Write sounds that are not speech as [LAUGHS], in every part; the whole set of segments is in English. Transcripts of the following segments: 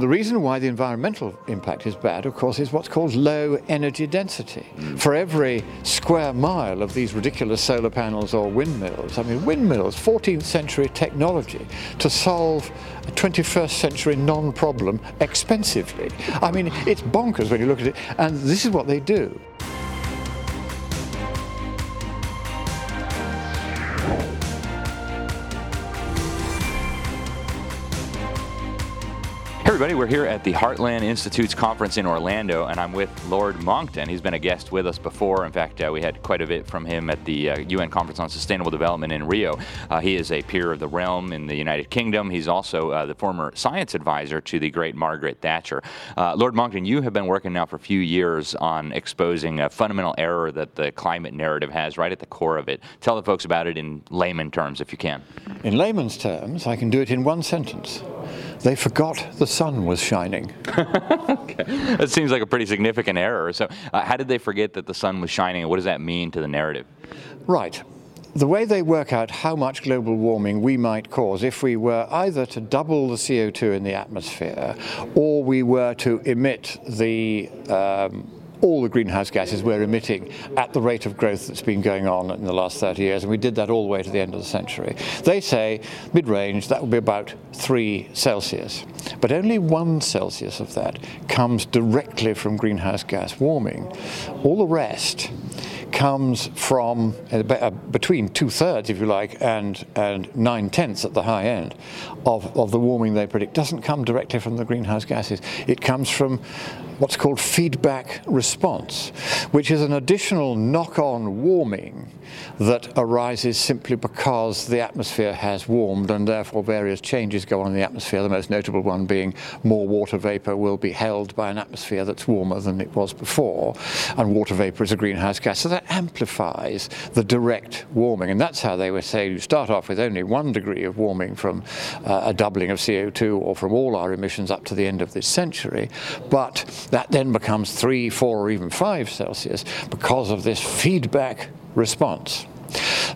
The reason why the environmental impact is bad, of course, is what's called low energy density. Mm. For every square mile of these ridiculous solar panels or windmills, I mean, windmills, 14th century technology to solve a 21st century non problem expensively. I mean, it's bonkers when you look at it, and this is what they do. We're here at the Heartland Institute's conference in Orlando, and I'm with Lord Monckton. He's been a guest with us before. In fact, uh, we had quite a bit from him at the uh, UN Conference on Sustainable Development in Rio. Uh, he is a peer of the realm in the United Kingdom. He's also uh, the former science advisor to the great Margaret Thatcher. Uh, Lord Monckton, you have been working now for a few years on exposing a fundamental error that the climate narrative has right at the core of it. Tell the folks about it in layman terms, if you can. In layman's terms, I can do it in one sentence. They forgot the sun was shining. [LAUGHS] okay. That seems like a pretty significant error. So, uh, how did they forget that the sun was shining, and what does that mean to the narrative? Right. The way they work out how much global warming we might cause if we were either to double the CO2 in the atmosphere or we were to emit the um, all the greenhouse gases we're emitting at the rate of growth that's been going on in the last 30 years, and we did that all the way to the end of the century. They say mid-range that will be about 3 Celsius, but only 1 Celsius of that comes directly from greenhouse gas warming. All the rest comes from uh, uh between two thirds, if you like, and, and nine tenths at the high end of, of the warming they predict. Doesn't come directly from the greenhouse gases. It comes from what's called feedback response, which is an additional knock on warming that arises simply because the atmosphere has warmed and therefore various changes go on in the atmosphere. The most notable one being more water vapor will be held by an atmosphere that's warmer than it was before, and water vapor is a greenhouse gas. So that amplifies the direct warming, and that's how they would say you start off with only one degree of warming from uh, a doubling of CO2 or from all our emissions up to the end of this century, but that then becomes three, four, or even five Celsius because of this feedback response.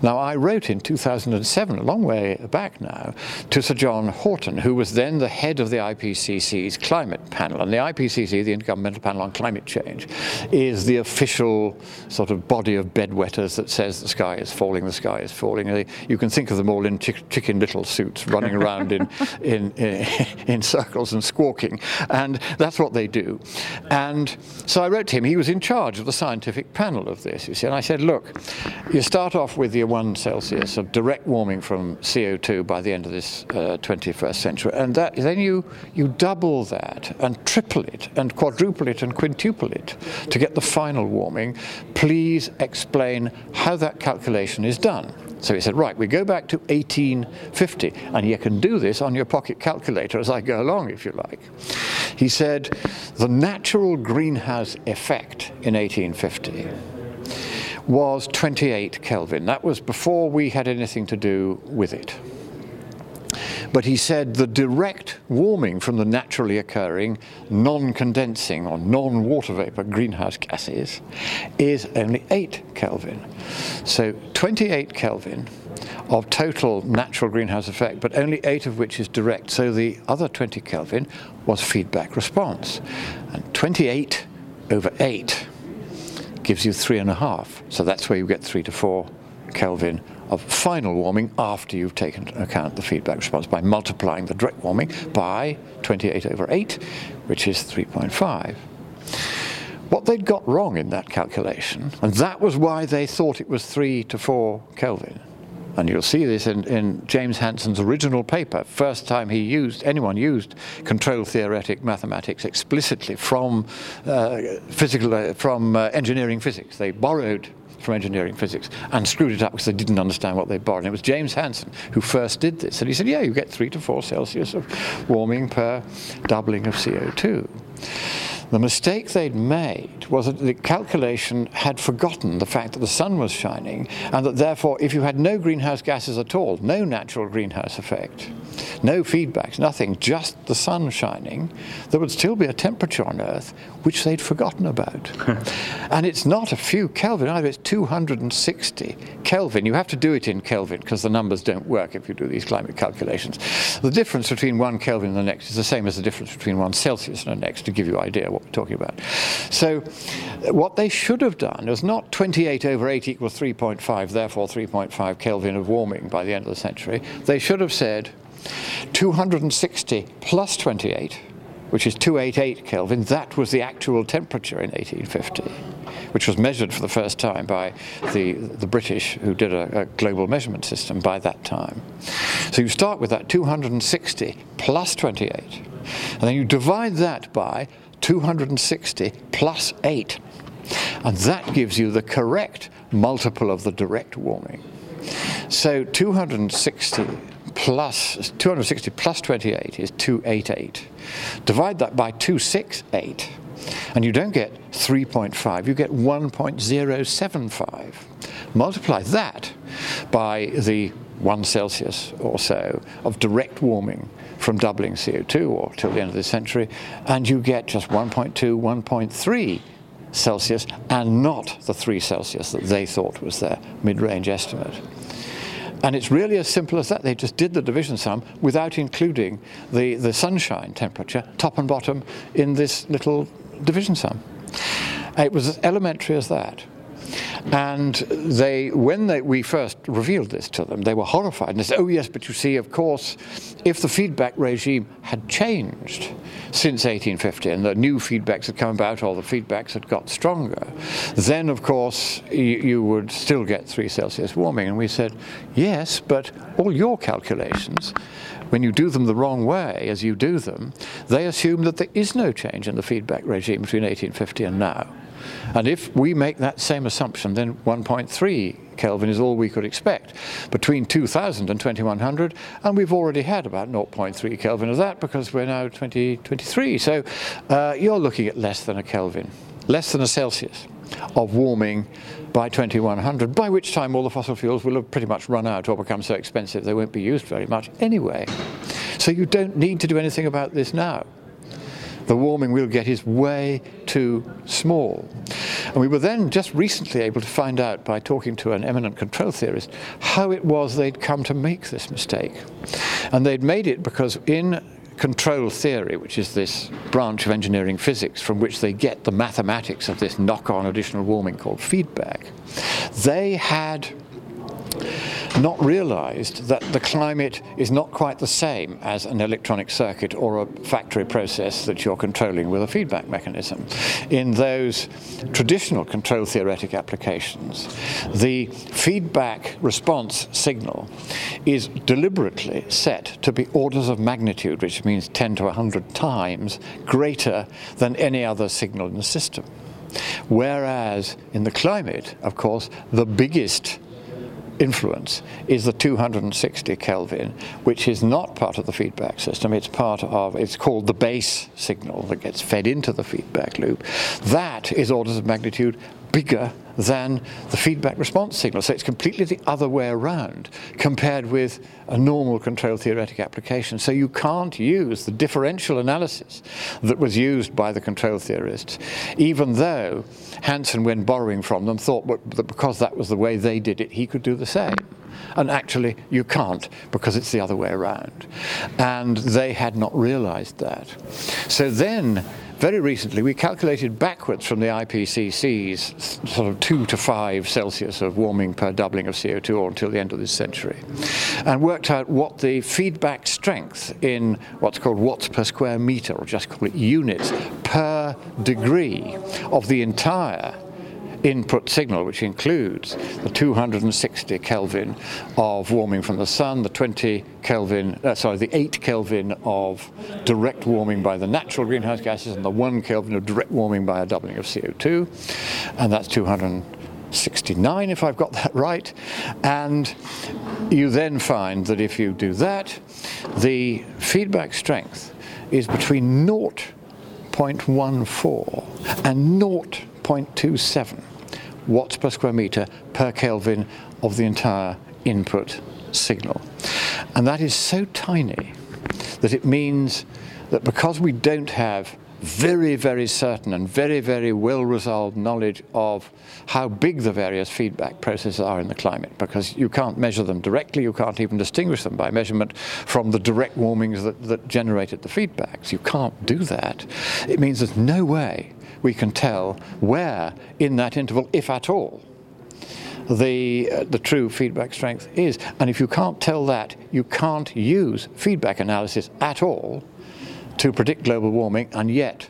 Now, I wrote in 2007, a long way back now, to Sir John Houghton, who was then the head of the IPCC's climate panel. And the IPCC, the Intergovernmental Panel on Climate Change, is the official sort of body of bedwetters that says the sky is falling, the sky is falling. Uh, you can think of them all in chicken little suits running around in, [LAUGHS] in, in, in circles and squawking. And that's what they do. And so I wrote to him. He was in charge of the scientific panel of this, you see. And I said, look, you start off with the 1 Celsius of direct warming from CO2 by the end of this uh, 21st century. And that, then you, you double that and triple it and quadruple it and quintuple it to get the final warming. Please explain how that calculation is done. So he said, right, we go back to 1850, and you can do this on your pocket calculator as I go along, if you like. He said, the natural greenhouse effect in 1850 was 28 Kelvin. That was before we had anything to do with it. But he said the direct warming from the naturally occurring non-condensing or non-water vapor greenhouse gases is only 8 Kelvin. So 28 Kelvin of total natural greenhouse effect, but only 8 of which is direct. So the other 20 Kelvin was feedback response. And 28 over 8 gives you three and a half. So that's where you get three to four Kelvin of final warming after you've taken account the feedback response by multiplying the direct warming by 28 over 8, which is 3.5. What they'd got wrong in that calculation, and that was why they thought it was 3 to 4 Kelvin, and you'll see this in, in James Hansen's original paper, first time he used, anyone used control theoretic mathematics explicitly from uh, physical, uh, from uh, engineering physics. They borrowed from engineering physics and screwed it up because they didn't understand what they borrowed. And it was James Hansen who first did this. And he said, yeah, you get three to four Celsius of warming per doubling of CO2. The mistake they'd made was that the calculation had forgotten the fact that the sun was shining, and that therefore, if you had no greenhouse gases at all, no natural greenhouse effect, no feedbacks, nothing, just the sun shining, there would still be a temperature on Earth which they'd forgotten about. [LAUGHS] and it's not a few Kelvin either, it's 260 Kelvin. You have to do it in Kelvin because the numbers don't work if you do these climate calculations. The difference between one Kelvin and the next is the same as the difference between one Celsius and the next, to give you an idea what talking about. So, what they should have done was not 28 over 8 equals 3.5, therefore 3.5 Kelvin of warming by the end of the century. They should have said 260 plus 28, which is 288 Kelvin, that was the actual temperature in 1850, which was measured for the first time by the, the British who did a, a global measurement system by that time. So you start with that 260 plus 28, and then you divide that by 260 plus 8, and that gives you the correct multiple of the direct warming. So 260 plus 260 plus 28 is 288. Divide that by 268 and you don't get 3.5, you get 1.075. Multiply that by the 1 Celsius or so of direct warming from doubling CO2 or till the end of the century, and you get just 1.2, 1.3 Celsius, and not the 3 Celsius that they thought was their mid range estimate. And it's really as simple as that. They just did the division sum without including the, the sunshine temperature, top and bottom, in this little division sum. It was as elementary as that. And they, when they, we first revealed this to them, they were horrified. And they said, oh, yes, but you see, of course, if the feedback regime had changed since 1850 and the new feedbacks had come about or the feedbacks had got stronger, then, of course, you, you would still get 3 Celsius warming. And we said, yes, but all your calculations when you do them the wrong way, as you do them, they assume that there is no change in the feedback regime between 1850 and now. And if we make that same assumption, then 1.3 Kelvin is all we could expect between 2000 and 2100, and we've already had about 0.3 Kelvin of that because we're now 2023. So uh, you're looking at less than a Kelvin, less than a Celsius of warming by 2100, by which time all the fossil fuels will have pretty much run out or become so expensive they won't be used very much anyway. So you don't need to do anything about this now the warming we'll get is way too small. And we were then just recently able to find out by talking to an eminent control theorist how it was they'd come to make this mistake. And they'd made it because in control theory, which is this branch of engineering physics from which they get the mathematics of this knock on additional warming called feedback, they had not realized that the climate is not quite the same as an electronic circuit or a factory process that you're controlling with a feedback mechanism. In those traditional control theoretic applications, the feedback response signal is deliberately set to be orders of magnitude, which means 10 to 100 times greater than any other signal in the system. Whereas in the climate, of course, the biggest influence is the 260 Kelvin, which is not part of the feedback system. It's part of, it's called the base signal that gets fed into the feedback loop. That is orders of magnitude bigger than the feedback response signal. So it's completely the other way around compared with a normal control theoretic application. So you can't use the differential analysis that was used by the control theorists, even though Hansen, when borrowing from them, thought that because that was the way they did it, he could do the same. And actually, you can't because it's the other way around. And they had not realized that. So then very recently, we calculated backwards from the IPCC's sort of 2 to 5 Celsius of warming per doubling of CO2 or until the end of this century, and worked out what the feedback strength in what's called watts per square meter, or just call it units per degree of the entire input signal, which includes the 260 Kelvin of warming from the sun, the 20 Kelvin, uh, sorry, the 8 Kelvin of direct warming by the natural greenhouse gases, and the 1 Kelvin of direct warming by a doubling of CO2, and that's 269 if I've got [LAUGHS] that right. And you then find that if you do that, the feedback strength is between naught 0.14 and 0.27 watts per square meter per Kelvin of the entire input signal. And that is so tiny that it means that because we don't have very, very certain and very, very well resolved knowledge of how big the various feedback processes are in the climate because you can't measure them directly, you can't even distinguish them by measurement from the direct warmings that, that generated the feedbacks. You can't do that. It means there's no way we can tell where in that interval, if at all, the, uh, the true feedback strength is. And if you can't tell that, you can't use feedback analysis at all to predict global warming, and yet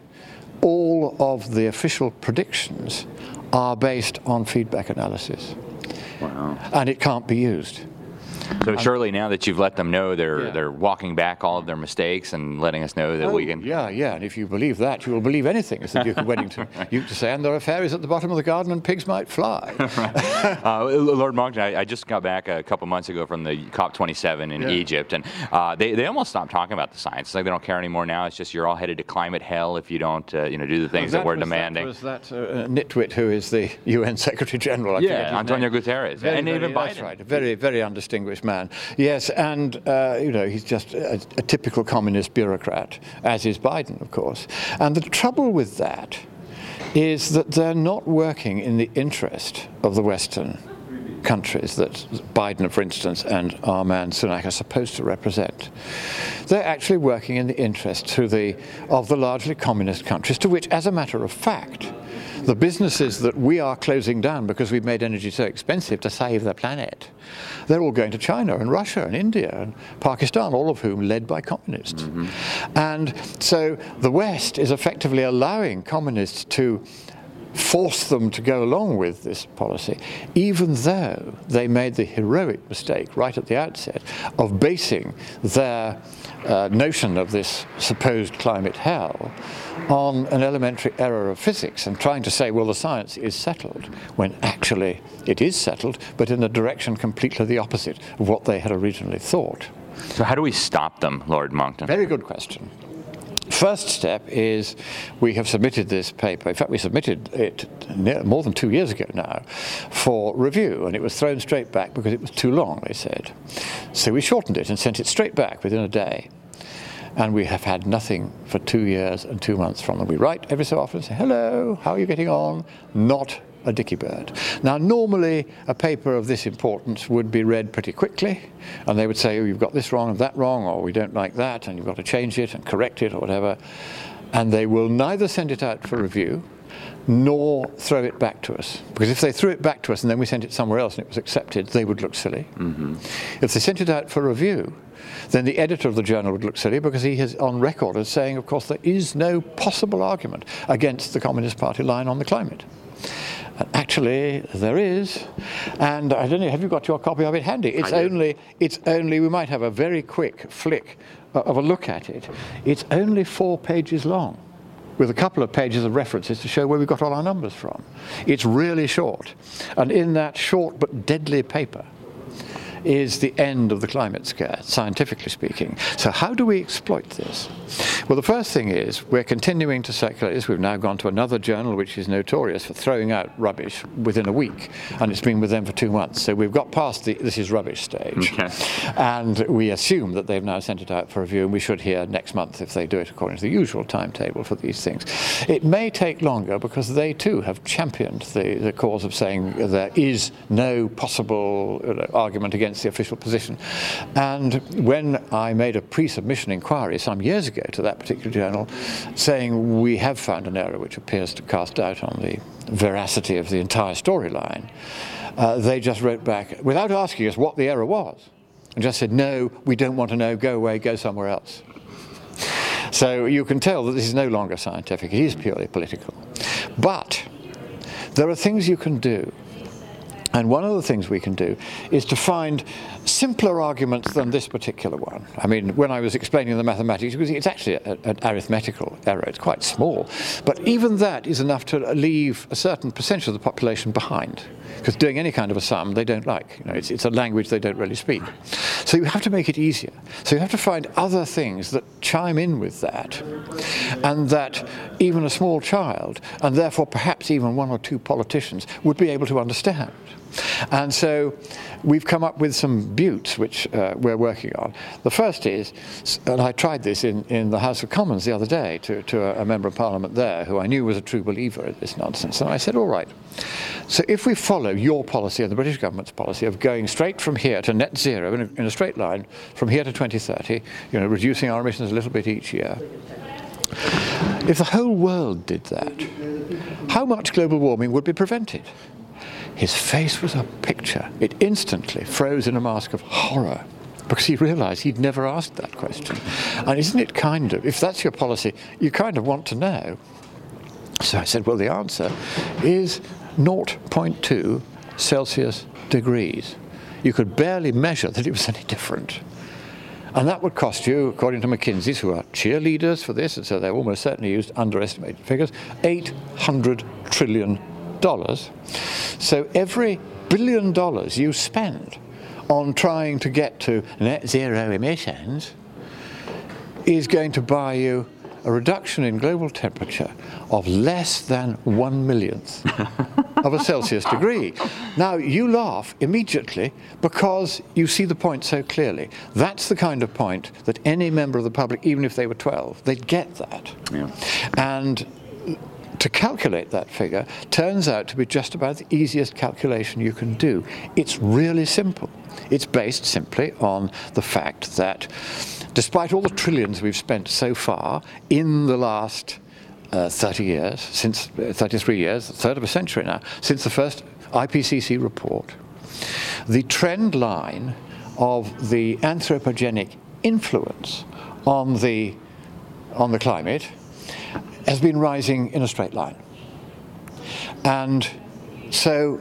all of the official predictions are based on feedback analysis. Wow. And it can't be used. So surely now that you've let them know they're yeah. they're walking back all of their mistakes and letting us know that oh, we can. Yeah, yeah. And if you believe that, you will believe anything, as the Duke of [LAUGHS] Wellington used to say. And there are fairies at the bottom of the garden, and pigs might fly. [LAUGHS] uh, Lord Monckton, I, I, just got back a couple months ago from the COP27 in yeah. Egypt, and uh, they, they almost stopped talking about the science. It's like they don't care anymore now. It's just you're all headed to climate hell if you don't uh, you know do the things that, that, we're demanding. That was that uh, nitwit who is the [LAUGHS] UN Secretary General? I yeah, Antonio name. Guterres, very, and very, even Biden. That's right. Very very undistinguished man. Yes, and uh, you know he's just a, a, typical communist bureaucrat, as is Biden, of course. And the trouble with that is that they're not working in the interest of the Western countries that Biden, for instance, and our man Sunak are supposed to represent. They're actually working in the interest to the, of the largely communist countries, to which, as a matter of fact, the businesses that we are closing down because we've made energy so expensive to save the planet, they're all going to China and Russia and India and Pakistan, all of whom led by communists. Mm-hmm. And so the West is effectively allowing communists to force them to go along with this policy, even though they made the heroic mistake right at the outset of basing their uh, notion of this supposed climate hell on an elementary error of physics and trying to say, well, the science is settled, when actually it is settled, but in a direction completely the opposite of what they had originally thought. So, how do we stop them, Lord Monckton? Very good question. First step is we have submitted this paper. In fact, we submitted it more than two years ago now for review, and it was thrown straight back because it was too long, they said. So we shortened it and sent it straight back within a day. And we have had nothing for two years and two months from them. We write every so often and say, hello, how are you getting on? Not a dicky bird. Now, normally a paper of this importance would be read pretty quickly, and they would say, oh, you've got this wrong and that wrong, or we don't like that, and you've got to change it and correct it, or whatever. And they will neither send it out for review nor throw it back to us. Because if they threw it back to us and then we sent it somewhere else and it was accepted, they would look silly. Mm-hmm. If they sent it out for review, then the editor of the journal would look silly because he is on record as saying, of course, there is no possible argument against the Communist Party line on the climate. Actually, there is, and I don't know. Have you got your copy of it handy? It's only. It's only. We might have a very quick flick of a look at it. It's only four pages long, with a couple of pages of references to show where we got all our numbers from. It's really short, and in that short but deadly paper, is the end of the climate scare, scientifically speaking. So, how do we exploit this? Well, the first thing is we're continuing to circulate this. We've now gone to another journal which is notorious for throwing out rubbish within a week, and it's been with them for two months. So, we've got past the this is rubbish stage. Okay. And we assume that they've now sent it out for review, and we should hear next month if they do it according to the usual timetable for these things. It may take longer because they too have championed the, the cause of saying there is no possible argument against against the official position. And when I made a pre submission inquiry some years ago to that particular journal, saying we have found an error which appears to cast doubt on the veracity of the entire storyline, uh, they just wrote back without asking us what the error was and just said, no, we don't want to know, go away, go somewhere else. So you can tell that this is no longer scientific, it is purely political. But there are things you can do And one of the things we can do is to find simpler arguments than this particular one. I mean, when I was explaining the mathematics, it's actually an arithmetical error, it's quite small. But even that is enough to leave a certain percentage of the population behind. Because doing any kind of a sum they don't like. You know, it's, it's a language they don't really speak. So you have to make it easier. So you have to find other things that chime in with that, and that even a small child, and therefore perhaps even one or two politicians, would be able to understand. And so we've come up with some buttes which uh, we're working on. The first is, and I tried this in, in the House of Commons the other day to, to a, a member of Parliament there who I knew was a true believer in this nonsense. And I said, all right, so if we follow your policy and the British government's policy of going straight from here to net zero in a, in a straight line from here to 2030, you know, reducing our emissions a little bit each year, if the whole world did that, how much global warming would be prevented? His face was a picture. It instantly froze in a mask of horror because he realized he'd never asked that question. And isn't it kind of, if that's your policy, you kind of want to know. So I said, well, the answer is 0.2 Celsius degrees. You could barely measure that it was any different. And that would cost you, according to McKinsey's, who are cheerleaders for this, and so they're almost certainly used underestimated figures, $800 trillion. So every billion dollars you spend on trying to get to net zero emissions is going to buy you a reduction in global temperature of less than one millionth [LAUGHS] of a Celsius degree. Now, you laugh immediately because you see the point so clearly. That's the kind of point that any member of the public, even if they were 12, they'd get that. Yeah. And to calculate that figure turns out to be just about the easiest calculation you can do. It's really simple. It's based simply on the fact that despite all the trillions we've spent so far in the last uh, 30 years, since uh, 33 years, a third of a century now, since the first IPCC report, the trend line of the anthropogenic influence on the, on the climate has been rising in a straight line. And so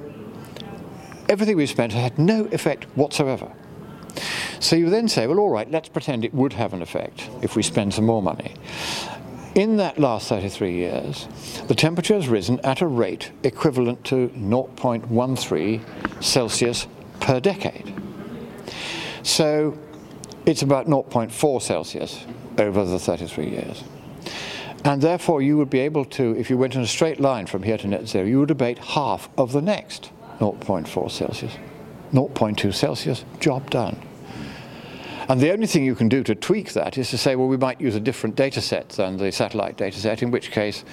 everything we've spent had no effect whatsoever. So you then say, well, all right, let's pretend it would have an effect if we spend some more money. In that last 33 years, the temperature has risen at a rate equivalent to 0.13 Celsius per decade. So it's about 0.4 Celsius over the 33 years. And therefore, you would be able to, if you went in a straight line from here to net zero, you would abate half of the next 0.4 Celsius. 0.2 Celsius, job done. And the only thing you can do to tweak that is to say, well, we might use a different data set than the satellite data set, in which case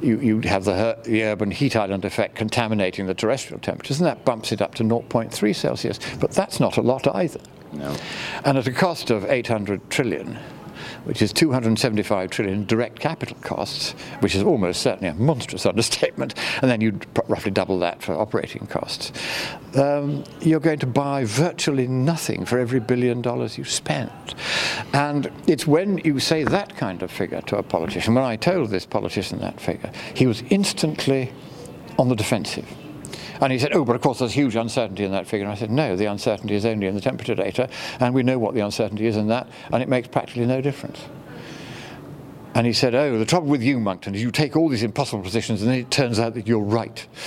you, you have the, the urban heat island effect contaminating the terrestrial temperatures, and that bumps it up to 0.3 Celsius. But that's not a lot either. No. And at a cost of 800 trillion, which is 275 trillion direct capital costs, which is almost certainly a monstrous understatement, and then you roughly double that for operating costs. Um, you're going to buy virtually nothing for every billion dollars you spend. And it's when you say that kind of figure to a politician, when I told this politician that figure, he was instantly on the defensive. And he said, oh, but of course there's huge uncertainty in that figure. And I said, no, the uncertainty is only in the temperature data, and we know what the uncertainty is in that, and it makes practically no difference. And he said, Oh, the trouble with you, Monckton, is you take all these impossible positions and then it turns out that you're right. [LAUGHS]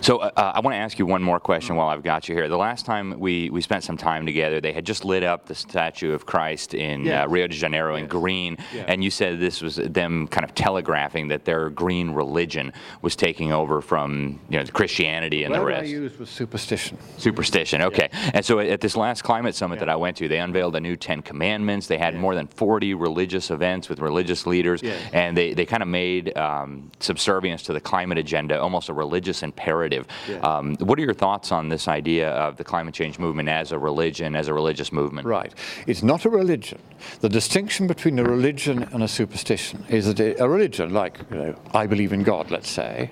so uh, uh I want to ask you one more question while I've got you here. The last time we, we spent some time together, they had just lit up the statue of Christ in uh, yes. uh, Rio de Janeiro yes. in green. Yeah. And you said this was them kind of telegraphing that their green religion was taking over from you know, Christianity and well, the rest. I used was superstition. Superstition, okay. Yeah. And so at this last climate summit yeah. that I went to, they unveiled a new Ten Commandments. They had more than 40 religious events with religious religious leaders, yes. and they, they kind of made um, subservience to the climate agenda almost a religious imperative. Yes. Um, what are your thoughts on this idea of the climate change movement as a religion, as a religious movement? Right. It's not a religion. The distinction between a religion and a superstition is that a religion, like you know, I believe in God, let's say,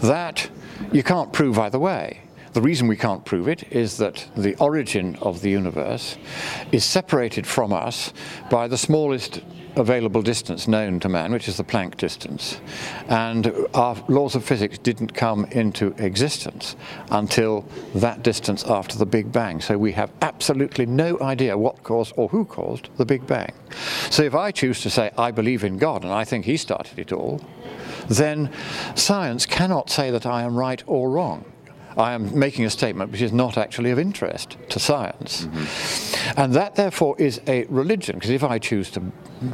that you can't prove either way. The reason we can't prove it is that the origin of the universe is separated from us by the smallest available distance known to man, which is the Planck distance. And our laws of physics didn't come into existence until that distance after the Big Bang. So we have absolutely no idea what caused or who caused the Big Bang. So if I choose to say, I believe in God and I think he started it all, then science cannot say that I am right or wrong. I am making a statement which is not actually of interest to science. Mm-hmm. And that, therefore, is a religion, because if I choose to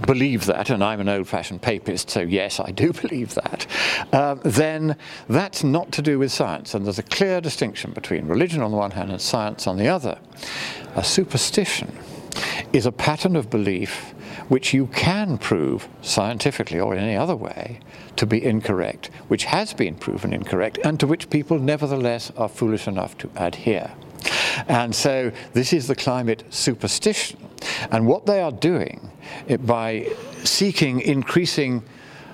believe that, and I'm an old fashioned papist, so yes, I do [LAUGHS] believe that, uh, then that's not to do with science. And there's a clear distinction between religion on the one hand and science on the other. A superstition is a pattern of belief which you can prove scientifically or in any other way to be incorrect, which has been proven incorrect, and to which people nevertheless are foolish enough to adhere. And so this is the climate superstition. And what they are doing eh, by seeking increasing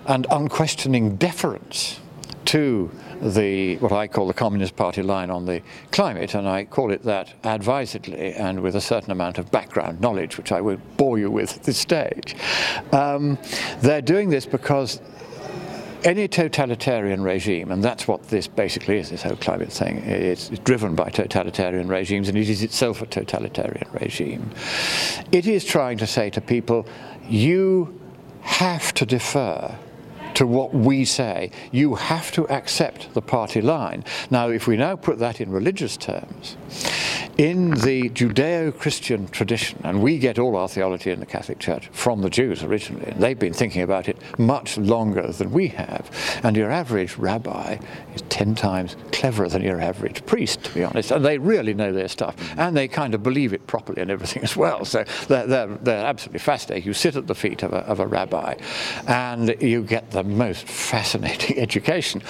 and unquestioning deference to the what I call the Communist Party line on the climate, and I call it that advisedly and with a certain amount of background knowledge, which I won't bore you with at this stage. Um, they're doing this because any totalitarian regime, and that's what this basically is, this whole climate thing, it's, driven by totalitarian regimes, and it is itself a totalitarian regime. It is trying to say to people, you have to defer to what we say. You have to accept the party line. Now, if we now put that in religious terms, in the Judeo Christian tradition, and we get all our theology in the Catholic Church from the Jews originally, and they've been thinking about it much longer than we have. And your average rabbi is 10 times cleverer than your average priest, to be honest. And they really know their stuff. And they kind of believe it properly and everything [LAUGHS] as well. So they're, they're, they're absolutely fascinating. You sit at the feet of a, of a rabbi and you get the most fascinating [LAUGHS] education.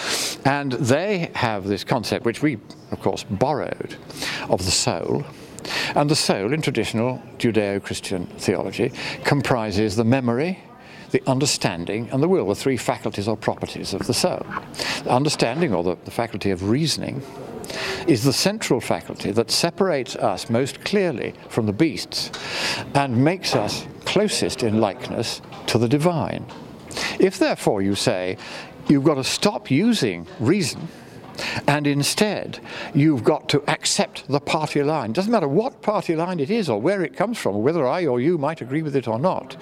And they have this concept, which we of course, borrowed of the soul. And the soul, in traditional Judeo Christian theology, comprises the memory, the understanding, and the will, the three faculties or properties of the soul. The understanding, or the, the faculty of reasoning, is the central faculty that separates us most clearly from the beasts and makes us closest in likeness to the divine. If, therefore, you say you've got to stop using reason and instead, you've got to accept the party line. Doesn't matter what party line it is or where it comes from, whether I or you might agree with it or not.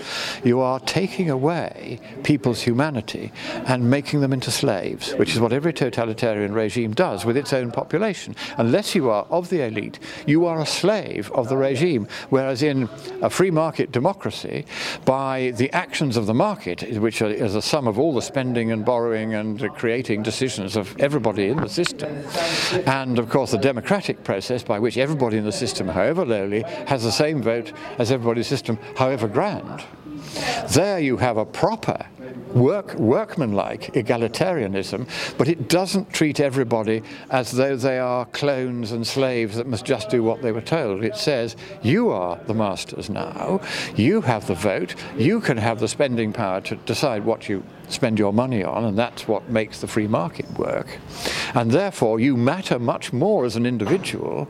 You are taking away people's humanity and making them into slaves, which is what every totalitarian regime does with its own population. Unless you are of the elite, you are a slave of the regime. Whereas in a free market democracy, by the actions of the market, which is a sum of all the spending and borrowing and creating decisions of everybody in the the system. And of course, the democratic process by which everybody in the system, however lowly, has the same vote as everybody's system, however grand. There you have a proper work, workmanlike egalitarianism, but it doesn't treat everybody as though they are clones and slaves that must just do what they were told. It says, you are the masters now, you have the vote, you can have the spending power to decide what you spend your money on, and that's what makes the free market work. And therefore, you matter much more as an individual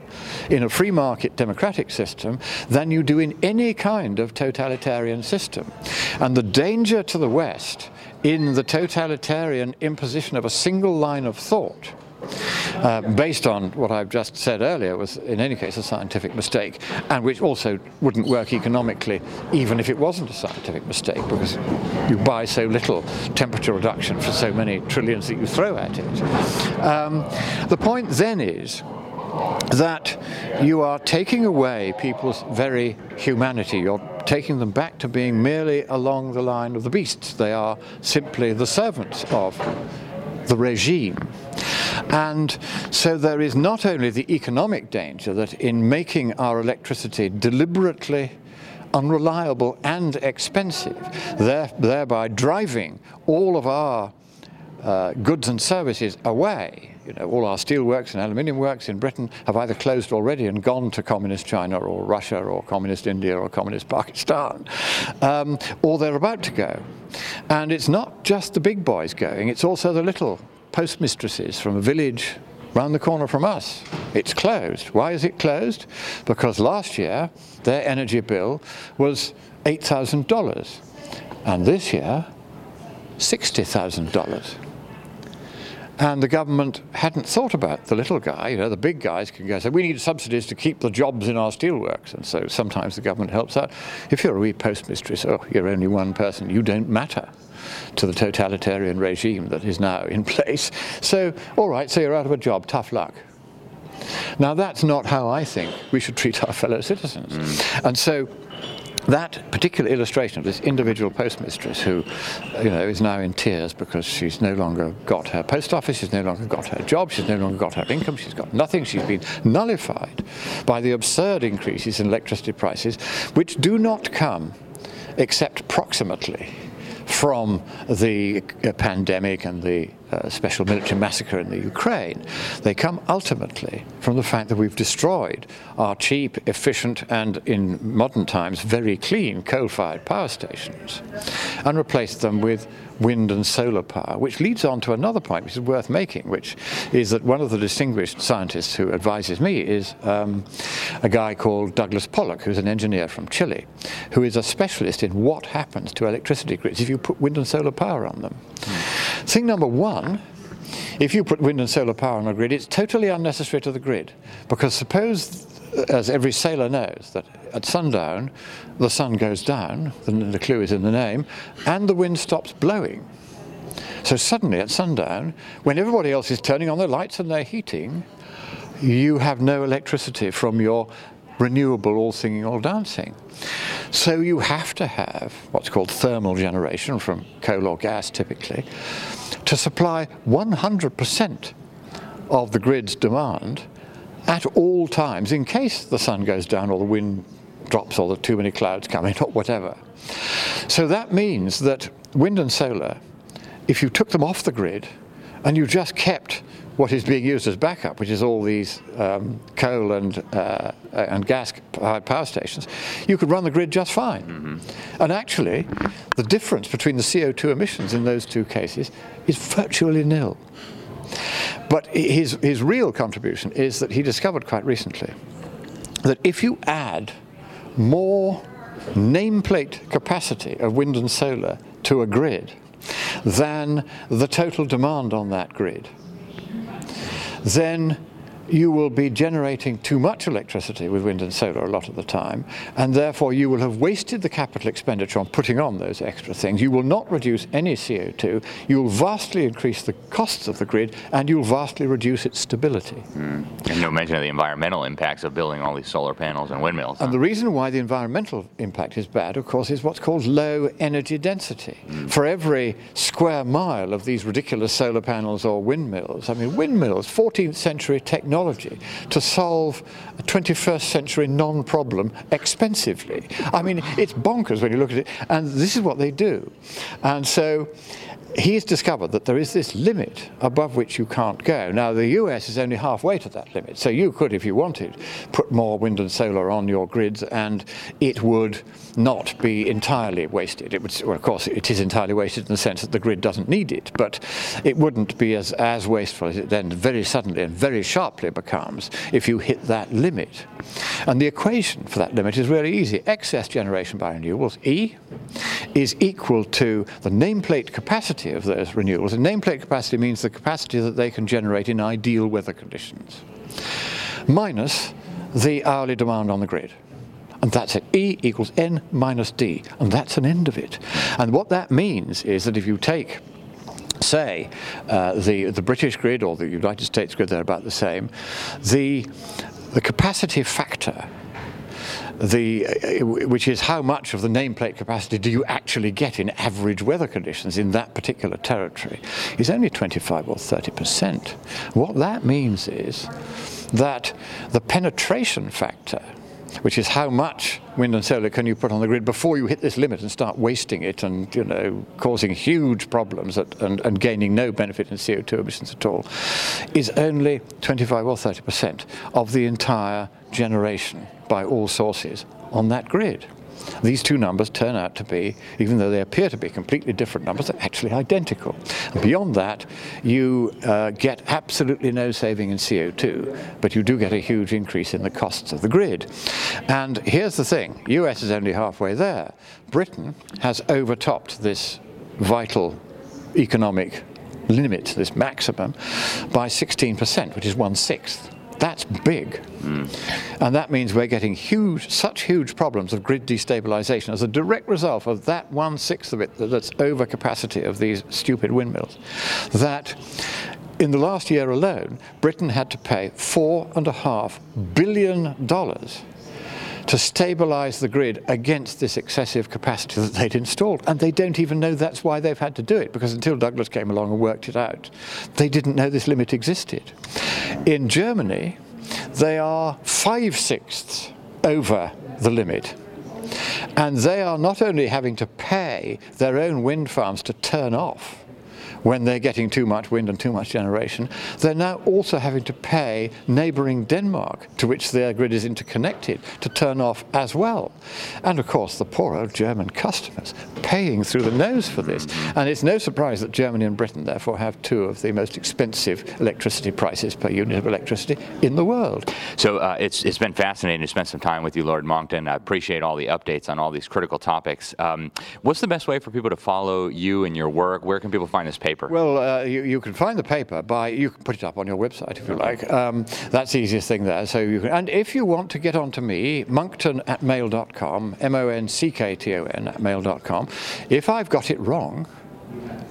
in a free market democratic system than you do in any kind of totalitarian system. And the danger to the West in the totalitarian imposition of a single line of thought uh, based on what I've just said earlier, was in any case a scientific mistake, and which also wouldn't work economically, even if it wasn't a scientific mistake, because you buy so little temperature reduction for so many trillions that you throw at it. Um, the point then is that you are taking away people's very humanity. You're taking them back to being merely along the line of the beasts. They are simply the servants of the regime. And so there is not only the economic danger that in making our electricity deliberately unreliable and expensive, thereby driving all of our uh, goods and services away. You know, all our steelworks and aluminium works in Britain have either closed already and gone to communist China or Russia or communist India or communist [LAUGHS] Pakistan, um, or they're about to go. And it's not just the big boys going, it's also the little postmistresses from a village round the corner from us. It's closed. Why is it closed? Because last year their energy bill was $8,000. And this year, $60,000. And the government hadn't thought about the little guy. You know, the big guys can go say, we need subsidies to keep the jobs in our steelworks. And so sometimes the government helps out. If you're a wee postmistress, oh, you're only one person, you don't matter to the totalitarian regime that is now in [LAUGHS] place. So, all right, so you're out of a job, tough luck. Now, that's not how I think we should treat our fellow citizens. Mm. And so, that particular illustration of this individual postmistress who, you know, is now in tears because she's no longer got her post office, she's no longer got her job, she's no longer got her income, she's got nothing, she's been nullified by the absurd increases in electricity prices, which do not come except proximately from the pandemic and the uh, special military massacre in the Ukraine. They come ultimately from the fact that we've destroyed our cheap, efficient, and in modern times very clean coal fired power stations and replaced them with wind and solar power, which leads on to another point which is worth making, which is that one of the distinguished scientists who advises me is um, a guy called Douglas Pollock, who's an engineer from Chile, who is a specialist in what happens to electricity grids if you put wind and solar power on them. Mm. Thing number one if you put wind and solar power on a grid, it's totally unnecessary to the grid. Because suppose, as every sailor knows, that at sundown the sun goes down, the clue is in the name, and the wind stops blowing. So suddenly at sundown, when everybody else is turning on their lights and their heating, you have no electricity from your renewable all singing, all dancing. So you have to have what's called thermal generation from coal or gas typically to supply 100% of the grid's demand at all times in case the sun goes down or the wind drops or the too many clouds come in or whatever. So that means that wind and solar, if you took them off the grid and you just kept what is being used as backup, which is all these um, coal and, uh, and gas power stations, you could run the grid just fine. Mm-hmm. And actually, the difference between the CO2 emissions in those two cases is virtually nil. But his, his real contribution is that he discovered quite recently that if you add more nameplate capacity of wind and solar to a grid than the total demand on that grid, then you will be generating too much electricity with wind and solar a lot of the time, and therefore you will have wasted the capital expenditure on putting on those extra things. You will not reduce any CO2, you'll vastly increase the costs of the grid, and you'll vastly reduce its stability. Mm. And no mention of the environmental impacts of building all these solar panels and windmills. And the reason why the environmental impact is bad, of course, is what's called low energy density. Mm. For every square mile of these ridiculous solar panels or windmills, I mean, windmills, 14th century technology technology to solve a 21st century non problem expensively. I mean, it's bonkers when you look at it, and this is what they do. And so he's discovered that there is this limit above which you can't go. Now, the US is only halfway to that limit, so you could, if you wanted, put more wind and solar on your grids, and it would not be entirely wasted. It would, well, of course, it is entirely wasted in the sense that the grid doesn't need it, but it wouldn't be as, as wasteful as it then very suddenly and very sharply becomes if you hit that limit. And the equation for that limit is really easy. Excess generation by renewables, E, is equal to the nameplate capacity of those renewables. And nameplate capacity means the capacity that they can generate in ideal weather conditions, minus the hourly demand on the grid. And that's it. E equals N minus D. And that's an end of it. And what that means is that if you take say uh, the the British grid or the United States grid, they're about the same. The the capacity factor the, uh, which is how much of the nameplate capacity do you actually get in average weather conditions in that particular territory, is only 25 or 30 percent. What that means is that the penetration factor which is how much wind and solar can you put on the grid before you hit this limit and start wasting it and you know causing huge problems at, and, and gaining no benefit in CO2 emissions at all, is only 25 or 30 percent of the entire generation by all sources on that grid. These two numbers turn out to be, even though they appear to be completely different numbers, they're actually identical. And beyond that, you uh, get absolutely no saving in CO2, but you do get a huge increase in the costs of the grid. And here's the thing US is only halfway there. Britain has overtopped this vital economic limit, this maximum, by 16%, which is one sixth. That's big. Mm. And that means we're getting huge, such huge problems of grid destabilization as a direct result of that one sixth of it that's overcapacity of these stupid windmills. That in the last year alone, Britain had to pay four and a half billion dollars to stabilize the grid against this excessive capacity that they'd installed. And they don't even know that's why they've had to do it, because until Douglas came along and worked it out, they didn't know this limit existed. In Germany, they are five sixths over the limit. And they are not only having to pay their own wind farms to turn off, when they're getting too much wind and too much generation, they're now also having to pay neighbouring Denmark, to which their grid is interconnected, to turn off as well. And of course, the poor old German customers paying through the nose for this. And it's no surprise that Germany and Britain, therefore, have two of the most expensive electricity prices per unit of electricity in the world. So uh, it's, it's been fascinating to spend some time with you, Lord Monckton. I appreciate all the updates on all these critical topics. Um, what's the best way for people to follow you and your work? Where can people find this? Paper? Well, uh, you, you, can find the paper by, you can put it up on your website if you like. Um, that's the easiest thing there. So you can, and if you want to get on to me, monckton at mail.com, M-O-N-C-K-T-O-N at mail.com, if I've got it wrong,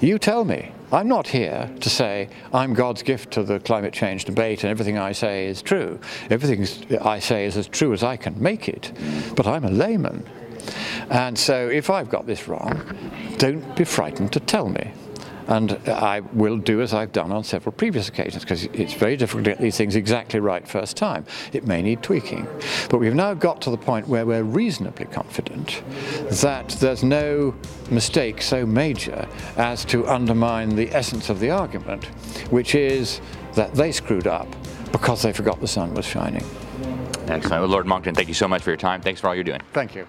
you tell me. I'm not here to say I'm God's gift to the climate change debate and everything I say is true. Everything I say is as true as I can make it. But I'm a layman. And so if I've got this wrong, don't be frightened to tell me. And I will do as I've done on several previous occasions because it's very difficult to get these things exactly right first time. It may need tweaking. But we've now got to the point where we're reasonably confident that there's no mistake so major as to undermine the essence of the argument, which is that they screwed up because they forgot the sun was shining. Excellent. Well, Lord Monckton, thank you so much for your time. Thanks for all you're doing. Thank you.